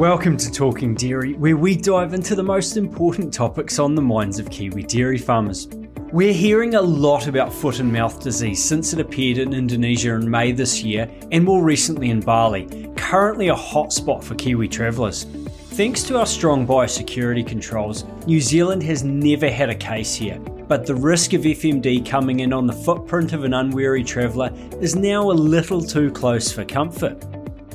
Welcome to Talking Dairy, where we dive into the most important topics on the minds of Kiwi dairy farmers. We're hearing a lot about foot and mouth disease since it appeared in Indonesia in May this year and more recently in Bali, currently a hotspot for Kiwi travellers. Thanks to our strong biosecurity controls, New Zealand has never had a case here, but the risk of FMD coming in on the footprint of an unwary traveller is now a little too close for comfort.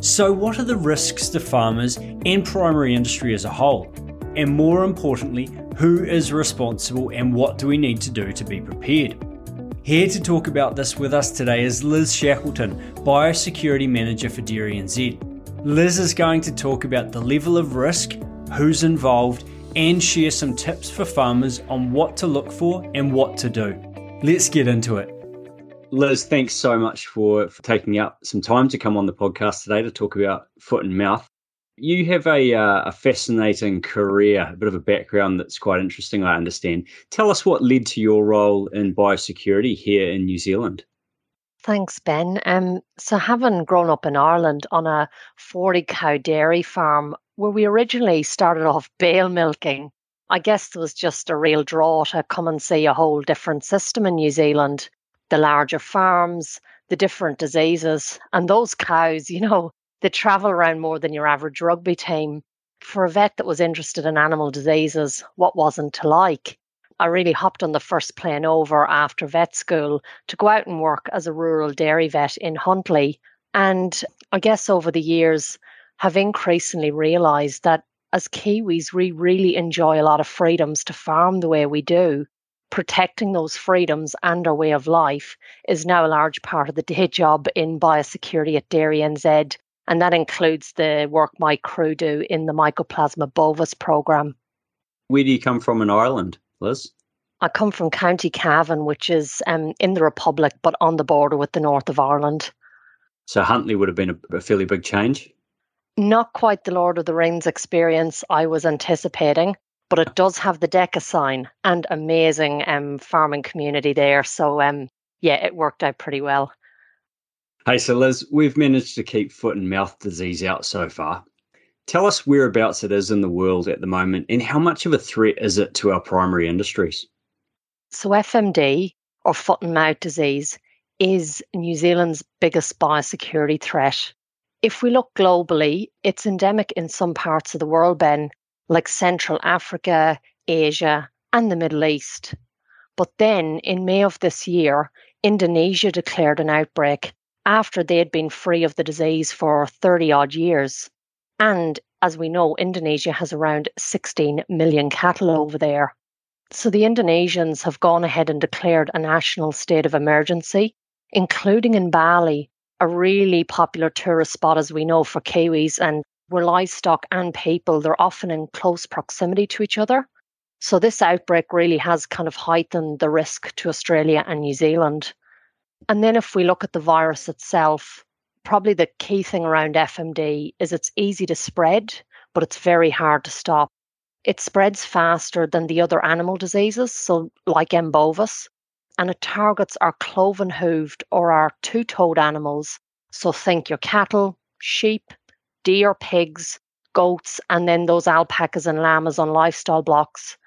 So, what are the risks to farmers and primary industry as a whole? And more importantly, who is responsible and what do we need to do to be prepared? Here to talk about this with us today is Liz Shackleton, Biosecurity Manager for Dairy NZ. Liz is going to talk about the level of risk, who's involved, and share some tips for farmers on what to look for and what to do. Let's get into it. Liz, thanks so much for, for taking out some time to come on the podcast today to talk about foot and mouth. You have a, uh, a fascinating career, a bit of a background that's quite interesting, I understand. Tell us what led to your role in biosecurity here in New Zealand. Thanks, Ben. Um, so, having grown up in Ireland on a 40 cow dairy farm where we originally started off bale milking, I guess there was just a real draw to come and see a whole different system in New Zealand. The larger farms, the different diseases, and those cows, you know, they travel around more than your average rugby team. For a vet that was interested in animal diseases, what wasn't to like? I really hopped on the first plane over after vet school to go out and work as a rural dairy vet in Huntly. And I guess over the years, have increasingly realised that as Kiwis, we really enjoy a lot of freedoms to farm the way we do. Protecting those freedoms and our way of life is now a large part of the day job in biosecurity at Dairy NZ and that includes the work my crew do in the Mycoplasma bovis program. Where do you come from in Ireland, Liz? I come from County Cavan, which is um, in the Republic, but on the border with the north of Ireland. So Huntly would have been a, a fairly big change? Not quite the Lord of the Rings experience I was anticipating, but it does have the DECA sign and amazing um, farming community there. So um, yeah, it worked out pretty well. Hey, so Liz, we've managed to keep foot and mouth disease out so far. Tell us whereabouts it is in the world at the moment and how much of a threat is it to our primary industries? So, FMD, or foot and mouth disease, is New Zealand's biggest biosecurity threat. If we look globally, it's endemic in some parts of the world, Ben, like Central Africa, Asia, and the Middle East. But then in May of this year, Indonesia declared an outbreak after they had been free of the disease for 30 odd years. And as we know, Indonesia has around 16 million cattle over there. So the Indonesians have gone ahead and declared a national state of emergency, including in Bali, a really popular tourist spot, as we know, for Kiwis, and where livestock and people, they're often in close proximity to each other. So this outbreak really has kind of heightened the risk to Australia and New Zealand. And then if we look at the virus itself, probably the key thing around FMD is it's easy to spread, but it's very hard to stop. It spreads faster than the other animal diseases, so like M. bovis, and it targets our cloven hooved or our two toed animals. So think your cattle, sheep, deer, pigs, goats, and then those alpacas and llamas on lifestyle blocks.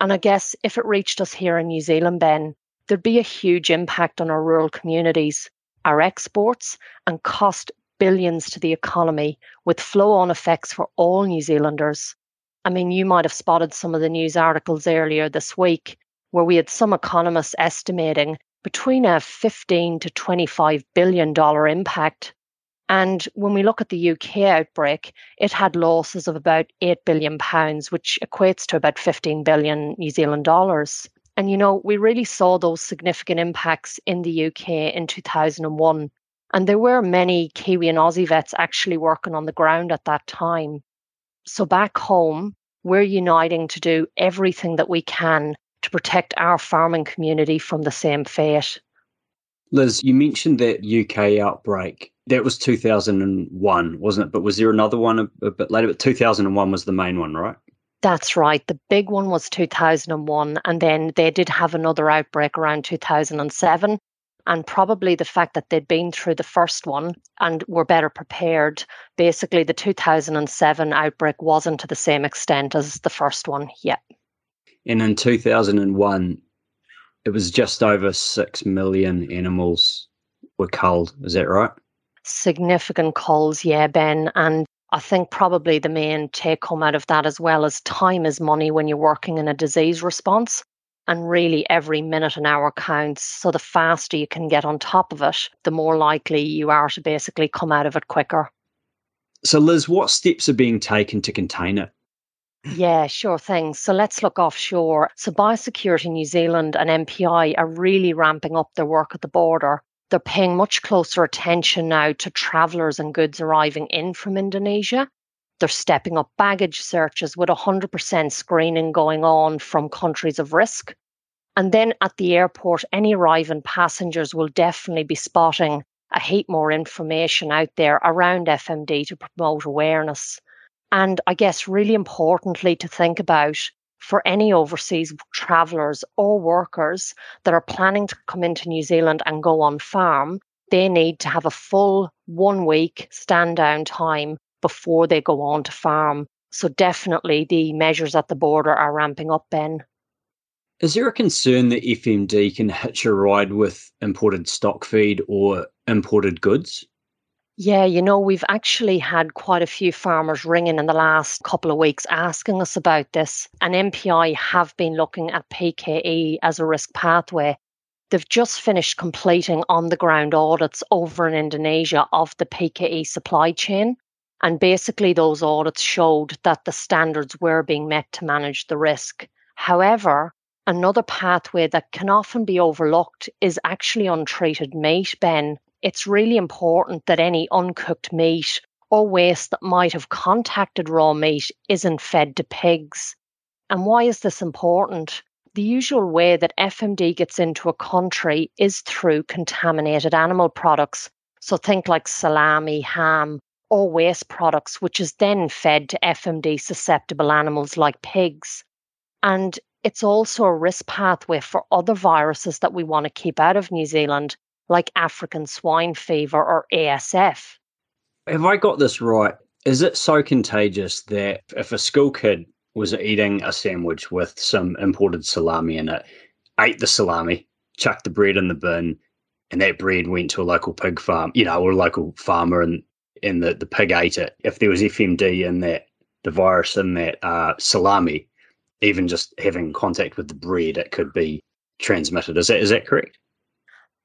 And I guess if it reached us here in New Zealand, Ben, there'd be a huge impact on our rural communities, our exports, and cost billions to the economy with flow on effects for all New Zealanders. I mean, you might have spotted some of the news articles earlier this week where we had some economists estimating between a 15 to 25 billion dollar impact. And when we look at the UK outbreak, it had losses of about 8 billion pounds, which equates to about 15 billion New Zealand dollars. And, you know, we really saw those significant impacts in the UK in 2001. And there were many Kiwi and Aussie vets actually working on the ground at that time. So back home, we're uniting to do everything that we can to protect our farming community from the same fate. Liz, you mentioned that UK outbreak. That was 2001, wasn't it? But was there another one a, a bit later? But 2001 was the main one, right? That's right. The big one was 2001. And then they did have another outbreak around 2007. and probably the fact that they'd been through the first one and were better prepared. Basically, the 2007 outbreak wasn't to the same extent as the first one yet. And in 2001, it was just over 6 million animals were culled. Is that right? Significant culls, yeah, Ben. And I think probably the main take home out of that as well is time is money when you're working in a disease response. And really, every minute and hour counts. So, the faster you can get on top of it, the more likely you are to basically come out of it quicker. So, Liz, what steps are being taken to contain it? Yeah, sure thing. So let's look offshore. So Biosecurity New Zealand and MPI are really ramping up their work at the border. They're paying much closer attention now to travellers and goods arriving in from Indonesia. They're stepping up baggage searches with 100% screening going on from countries of risk. And then at the airport, any arriving passengers will definitely be spotting a heap more information out there around FMD to promote awareness. And I guess really importantly to think about for any overseas travellers or workers that are planning to come into New Zealand and go on farm, they need to have a full one week stand down time before they go on to farm. So definitely the measures at the border are ramping up, Ben. Is there a concern that FMD can hitch a ride with imported stock feed or imported goods? Yeah, you know, we've actually had quite a few farmers ringing in the last couple of weeks asking us about this. And MPI have been looking at PKE as a risk pathway. They've just finished completing on the ground audits over in Indonesia of the PKE supply chain. And basically, those audits showed that the standards were being met to manage the risk. However, another pathway that can often be overlooked is actually untreated meat, Ben it's really important that any uncooked meat or waste that might have contacted raw meat isn't fed to pigs. And why is this important? The usual way that FMD gets into a country is through contaminated animal products. So think like salami, ham, or waste products, which is then fed to FMD susceptible animals like pigs. And it's also a risk pathway for other viruses that we want to keep out of New Zealand, like African swine fever or ASF. Have I got this right? Is it so contagious that if a school kid was eating a sandwich with some imported salami in it, ate the salami, chucked the bread in the bin, and that bread went to a local pig farm, you know, or a local farmer, and and the, the pig ate it. If there was FMD in that, the virus in that uh, salami, even just having contact with the bread, it could be transmitted. Is that is that correct?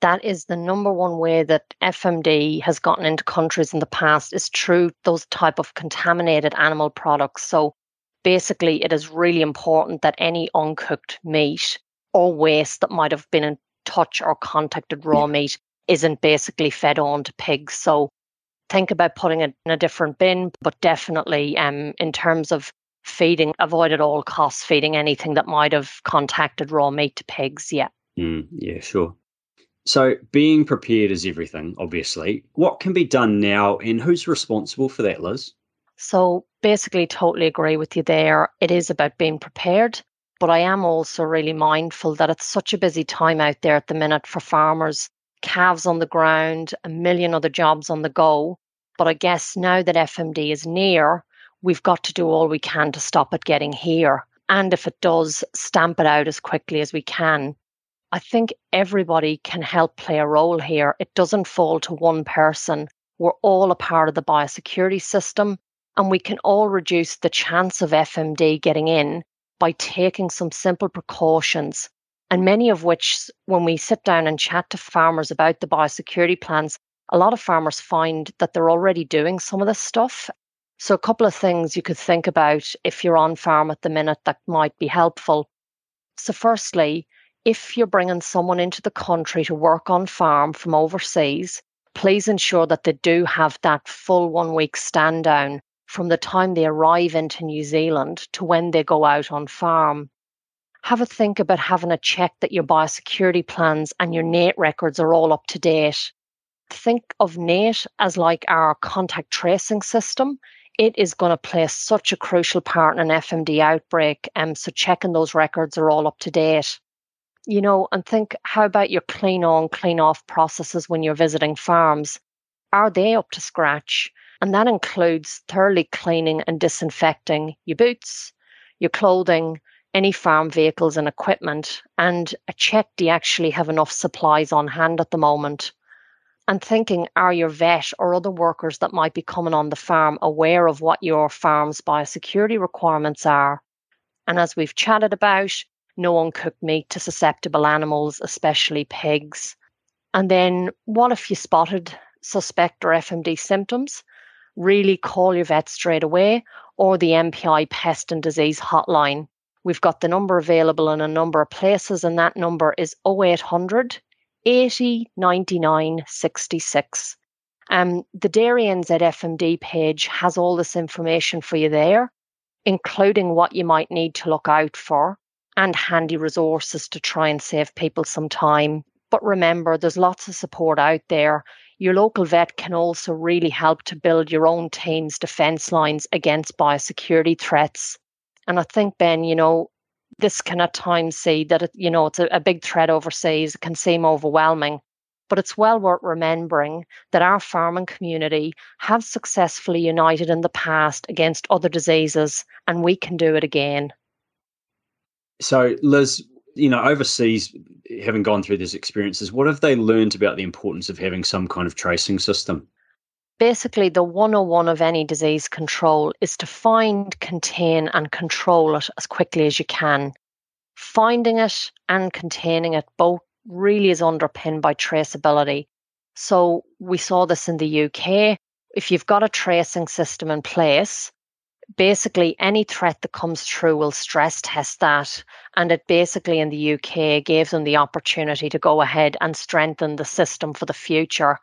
That is the number one way that FMD has gotten into countries in the past is through those type of contaminated animal products. So basically it is really important that any uncooked meat or waste that might have been in touch or contacted raw meat isn't basically fed on to pigs. So think about putting it in a different bin, but definitely um, in terms of feeding, avoid at all costs feeding anything that might have contacted raw meat to pigs. Yeah. Mm, yeah, sure. So, being prepared is everything, obviously. What can be done now, and who's responsible for that, Liz? So, basically, totally agree with you there. It is about being prepared, but I am also really mindful that it's such a busy time out there at the minute for farmers, calves on the ground, a million other jobs on the go. But I guess now that FMD is near, we've got to do all we can to stop it getting here. And if it does, stamp it out as quickly as we can I think everybody can help play a role here. It doesn't fall to one person. We're all a part of the biosecurity system, and we can all reduce the chance of FMD getting in by taking some simple precautions. And many of which, when we sit down and chat to farmers about the biosecurity plans, a lot of farmers find that they're already doing some of this stuff. So, a couple of things you could think about if you're on farm at the minute that might be helpful. So, firstly, if you're bringing someone into the country to work on farm from overseas, please ensure that they do have that full one week stand down from the time they arrive into New Zealand to when they go out on farm. Have a think about having a check that your biosecurity plans and your NAIT records are all up to date. Think of NAIT as like our contact tracing system. It is going to play such a crucial part in an FMD outbreak, um, so checking those records are all up to date. You know, and think how about your clean on, clean off processes when you're visiting farms? Are they up to scratch? And that includes thoroughly cleaning and disinfecting your boots, your clothing, any farm vehicles and equipment, and a check do you actually have enough supplies on hand at the moment? And thinking, are your vet or other workers that might be coming on the farm aware of what your farm's biosecurity requirements are? And as we've chatted about, no uncooked meat to susceptible animals, especially pigs. And then, what if you spotted suspect or FMD symptoms? Really call your vet straight away or the MPI pest and disease hotline. We've got the number available in a number of places, and that number is 0800 80 99 66. Um, the Dairy NZ FMD page has all this information for you there, including what you might need to look out for and handy resources to try and save people some time. But remember, there's lots of support out there. Your local vet can also really help to build your own team's defense lines against biosecurity threats. And I think, Ben, you know, this can at times see that, it, you know, it's a, a big threat overseas. It can seem overwhelming. But it's well worth remembering that our farming community have successfully united in the past against other diseases, and we can do it again. So, Liz, you know, overseas, having gone through these experiences, what have they learned about the importance of having some kind of tracing system? basically the 101 of any disease control is to find, contain, and control it as quickly as you can. Finding it and containing it both really is underpinned by traceability. So we saw this in the UK. If you've got a tracing system in place, basically any threat that comes through will stress test that. And it basically in the UK gave them the opportunity to go ahead and strengthen the system for the future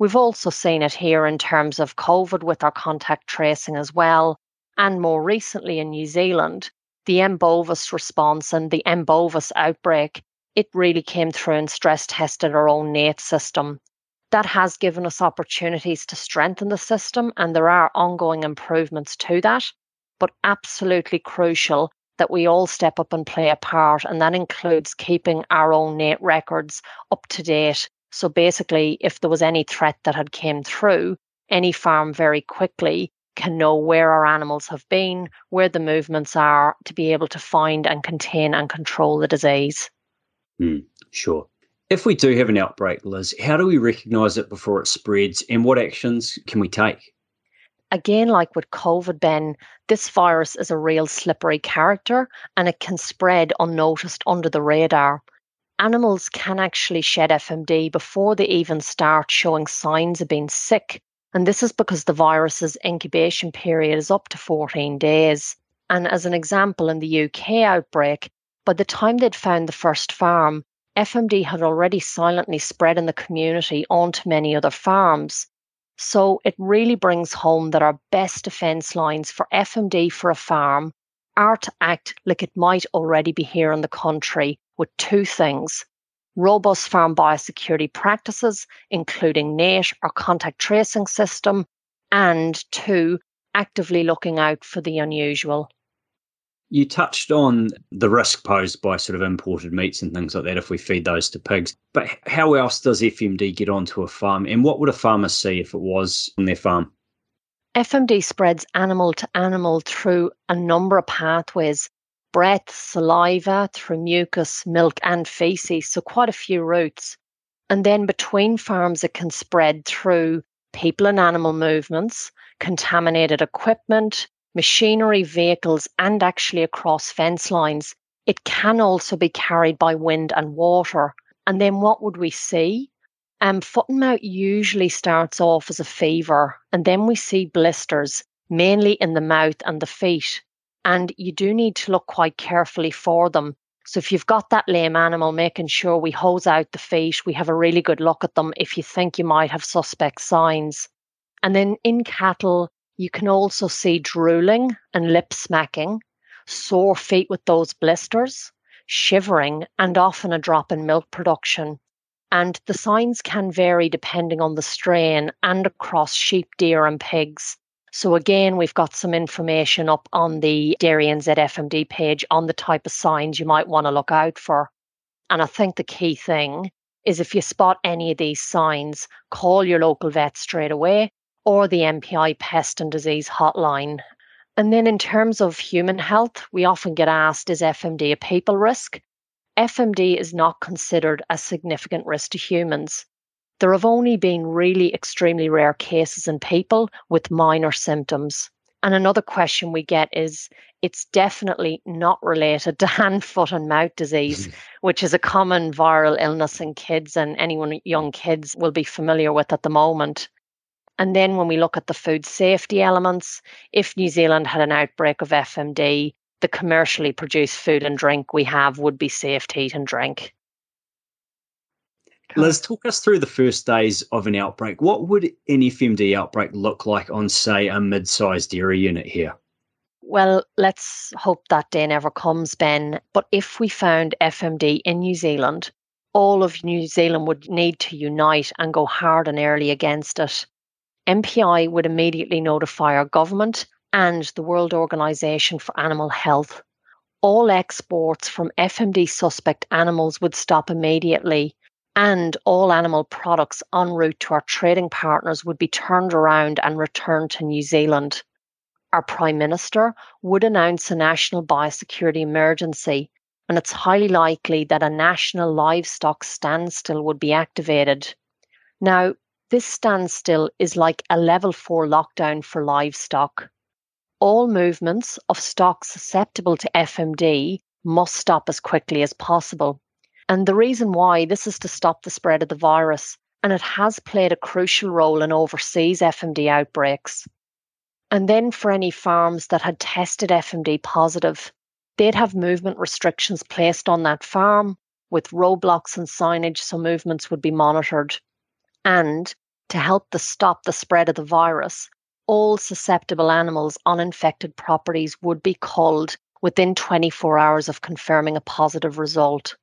We've also seen it here in terms of COVID with our contact tracing as well. And more recently in New Zealand, the M. bovis response and the M. bovis outbreak, it really came through and stress tested our own NAIT system. That has given us opportunities to strengthen the system, and there are ongoing improvements to that. But absolutely crucial that we all step up and play a part, and that includes keeping our own NAIT records up to date so basically, if there was any threat that had came through, any farm very quickly can know where our animals have been, where the movements are, to be able to find and contain and control the disease. Mm, sure. If we do have an outbreak, Liz, how do we recognise it before it spreads and what actions can we take? Again, like with COVID, Ben, this virus is a real slippery character and it can spread unnoticed under the radar animals can actually shed FMD before they even start showing signs of being sick. And this is because the virus's incubation period is up to 14 days. And as an example, in the UK outbreak, by the time they'd found the first farm, FMD had already silently spread in the community onto many other farms. So it really brings home that our best defence lines for FMD for a farm are to act like it might already be here in the country with two things robust farm biosecurity practices, including NAIT or contact tracing system, and two, actively looking out for the unusual. You touched on the risk posed by sort of imported meats and things like that if we feed those to pigs. But how else does FMD get onto a farm? And what would a farmer see if it was on their farm? FMD spreads animal to animal through a number of pathways breath, saliva, through mucus, milk, and feces. So, quite a few routes. And then between farms, it can spread through people and animal movements, contaminated equipment, machinery, vehicles, and actually across fence lines. It can also be carried by wind and water. And then what would we see? Um, foot and mouth usually starts off as a fever, and then we see blisters, mainly in the mouth and the feet and you do need to look quite carefully for them. So if you've got that lame animal, making sure we hose out the feet, we have a really good look at them if you think you might have suspect signs. And then in cattle, you can also see drooling and lip smacking, sore feet with those blisters, shivering, and often a drop in milk production. And the signs can vary depending on the strain and across sheep, deer, and pigs. So again, we've got some information up on the Dairy NZ FMD page on the type of signs you might want to look out for. And I think the key thing is if you spot any of these signs, call your local vet straight away or the MPI pest and disease hotline. And then in terms of human health, we often get asked is FMD a people risk? FMD is not considered a significant risk to humans. There have only been really extremely rare cases in people with minor symptoms. And another question we get is it's definitely not related to hand, foot, and mouth disease, which is a common viral illness in kids, and anyone young kids will be familiar with at the moment. And then when we look at the food safety elements, if New Zealand had an outbreak of FMD, the commercially produced food and drink we have would be safe to eat and drink. Liz, talk us through the first days of an outbreak. What would an FMD outbreak look like on, say, a mid sized dairy unit here? Well, let's hope that day never comes, Ben. But if we found FMD in New Zealand, all of New Zealand would need to unite and go hard and early against it. MPI would immediately notify our government and the World Organization for Animal Health. All exports from FMD suspect animals would stop immediately and all animal products en route to our trading partners would be turned around and returned to New Zealand. Our Prime Minister would announce a national biosecurity emergency, and it's highly likely that a national livestock standstill would be activated. Now, this standstill is like a level 4 lockdown for livestock. All movements of stock susceptible to FMD must stop as quickly as possible. And the reason why this is to stop the spread of the virus, and it has played a crucial role in overseas FMD outbreaks. And then for any farms that had tested FMD positive, they'd have movement restrictions placed on that farm with roadblocks and signage so movements would be monitored. And to help to stop the spread of the virus, all susceptible animals on infected properties would be culled within 24 hours of confirming a positive result.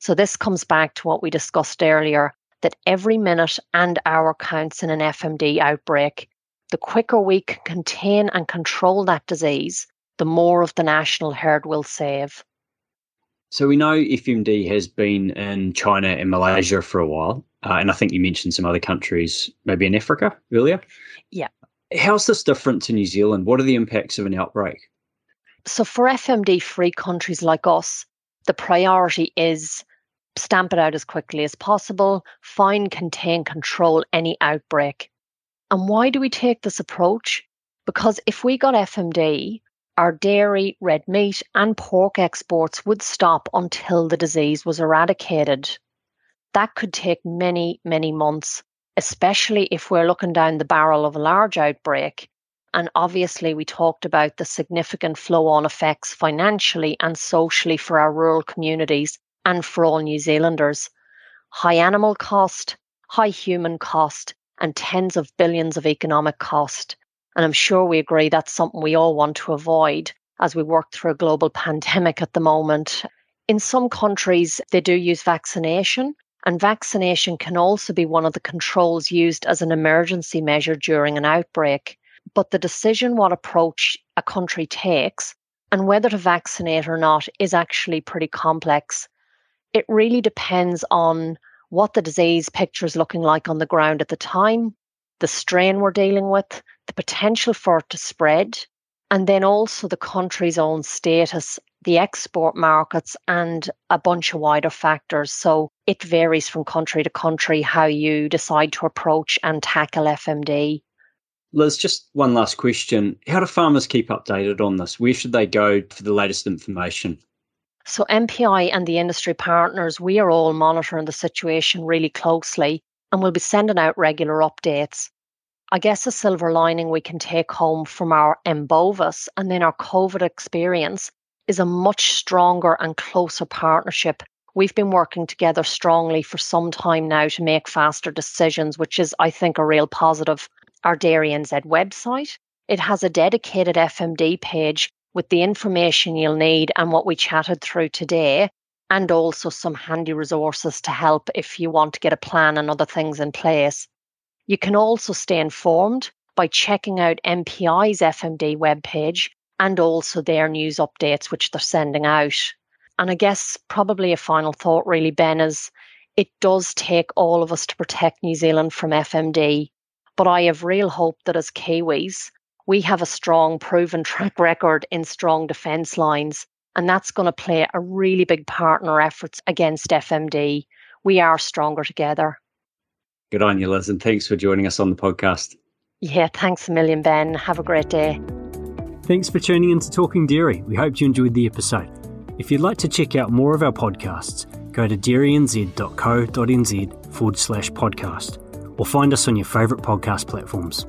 So this comes back to what we discussed earlier that every minute and hour counts in an FMD outbreak. The quicker we can contain and control that disease, the more of the national herd will save. So we know FMD has been in China and Malaysia for a while, uh, and I think you mentioned some other countries, maybe in Africa earlier. Yeah. How's this different to New Zealand? What are the impacts of an outbreak? So for FMD free countries like us, the priority is stamp it out as quickly as possible, find, contain, control any outbreak. And why do we take this approach? Because if we got FMD, our dairy, red meat, and pork exports would stop until the disease was eradicated. That could take many, many months, especially if we're looking down the barrel of a large outbreak. And obviously, we talked about the significant flow on effects financially and socially for our rural communities and for all New Zealanders. High animal cost, high human cost, and tens of billions of economic cost. And I'm sure we agree that's something we all want to avoid as we work through a global pandemic at the moment. In some countries, they do use vaccination, and vaccination can also be one of the controls used as an emergency measure during an outbreak. But the decision what approach a country takes and whether to vaccinate or not is actually pretty complex it really depends on what the disease picture is looking like on the ground at the time, the strain we're dealing with, the potential for it to spread, and then also the country's own status, the export markets, and a bunch of wider factors. So it varies from country to country how you decide to approach and tackle FMD. Liz, just one last question. How do farmers keep updated on this? Where should they go for the latest information? So, MPI and the industry partners, we are all monitoring the situation really closely and we'll be sending out regular updates. I guess a silver lining we can take home from our M. bovis and then our COVID experience is a much stronger and closer partnership. We've been working together strongly for some time now to make faster decisions, which is, I think, a real positive. Our Dairy NZ website, it has a dedicated FMD page with the information you'll need and what we chatted through today, and also some handy resources to help if you want to get a plan and other things in place. You can also stay informed by checking out MPI's FMD webpage and also their news updates, which they're sending out. And I guess probably a final thought, really, Ben, is it does take all of us to protect New Zealand from FMD. But I have real hope that as Kiwis, we have a strong, proven track record in strong defence lines. And that's going to play a really big part in our efforts against FMD. We are stronger together. Good on you, Liz, and thanks for joining us on the podcast. Yeah, thanks a million, Ben. Have a great day. Thanks for tuning in to Talking Dairy. We hope you enjoyed the episode. If you'd like to check out more of our podcasts, go to dairynz.co.nz forward slash podcast or find us on your favourite podcast platforms.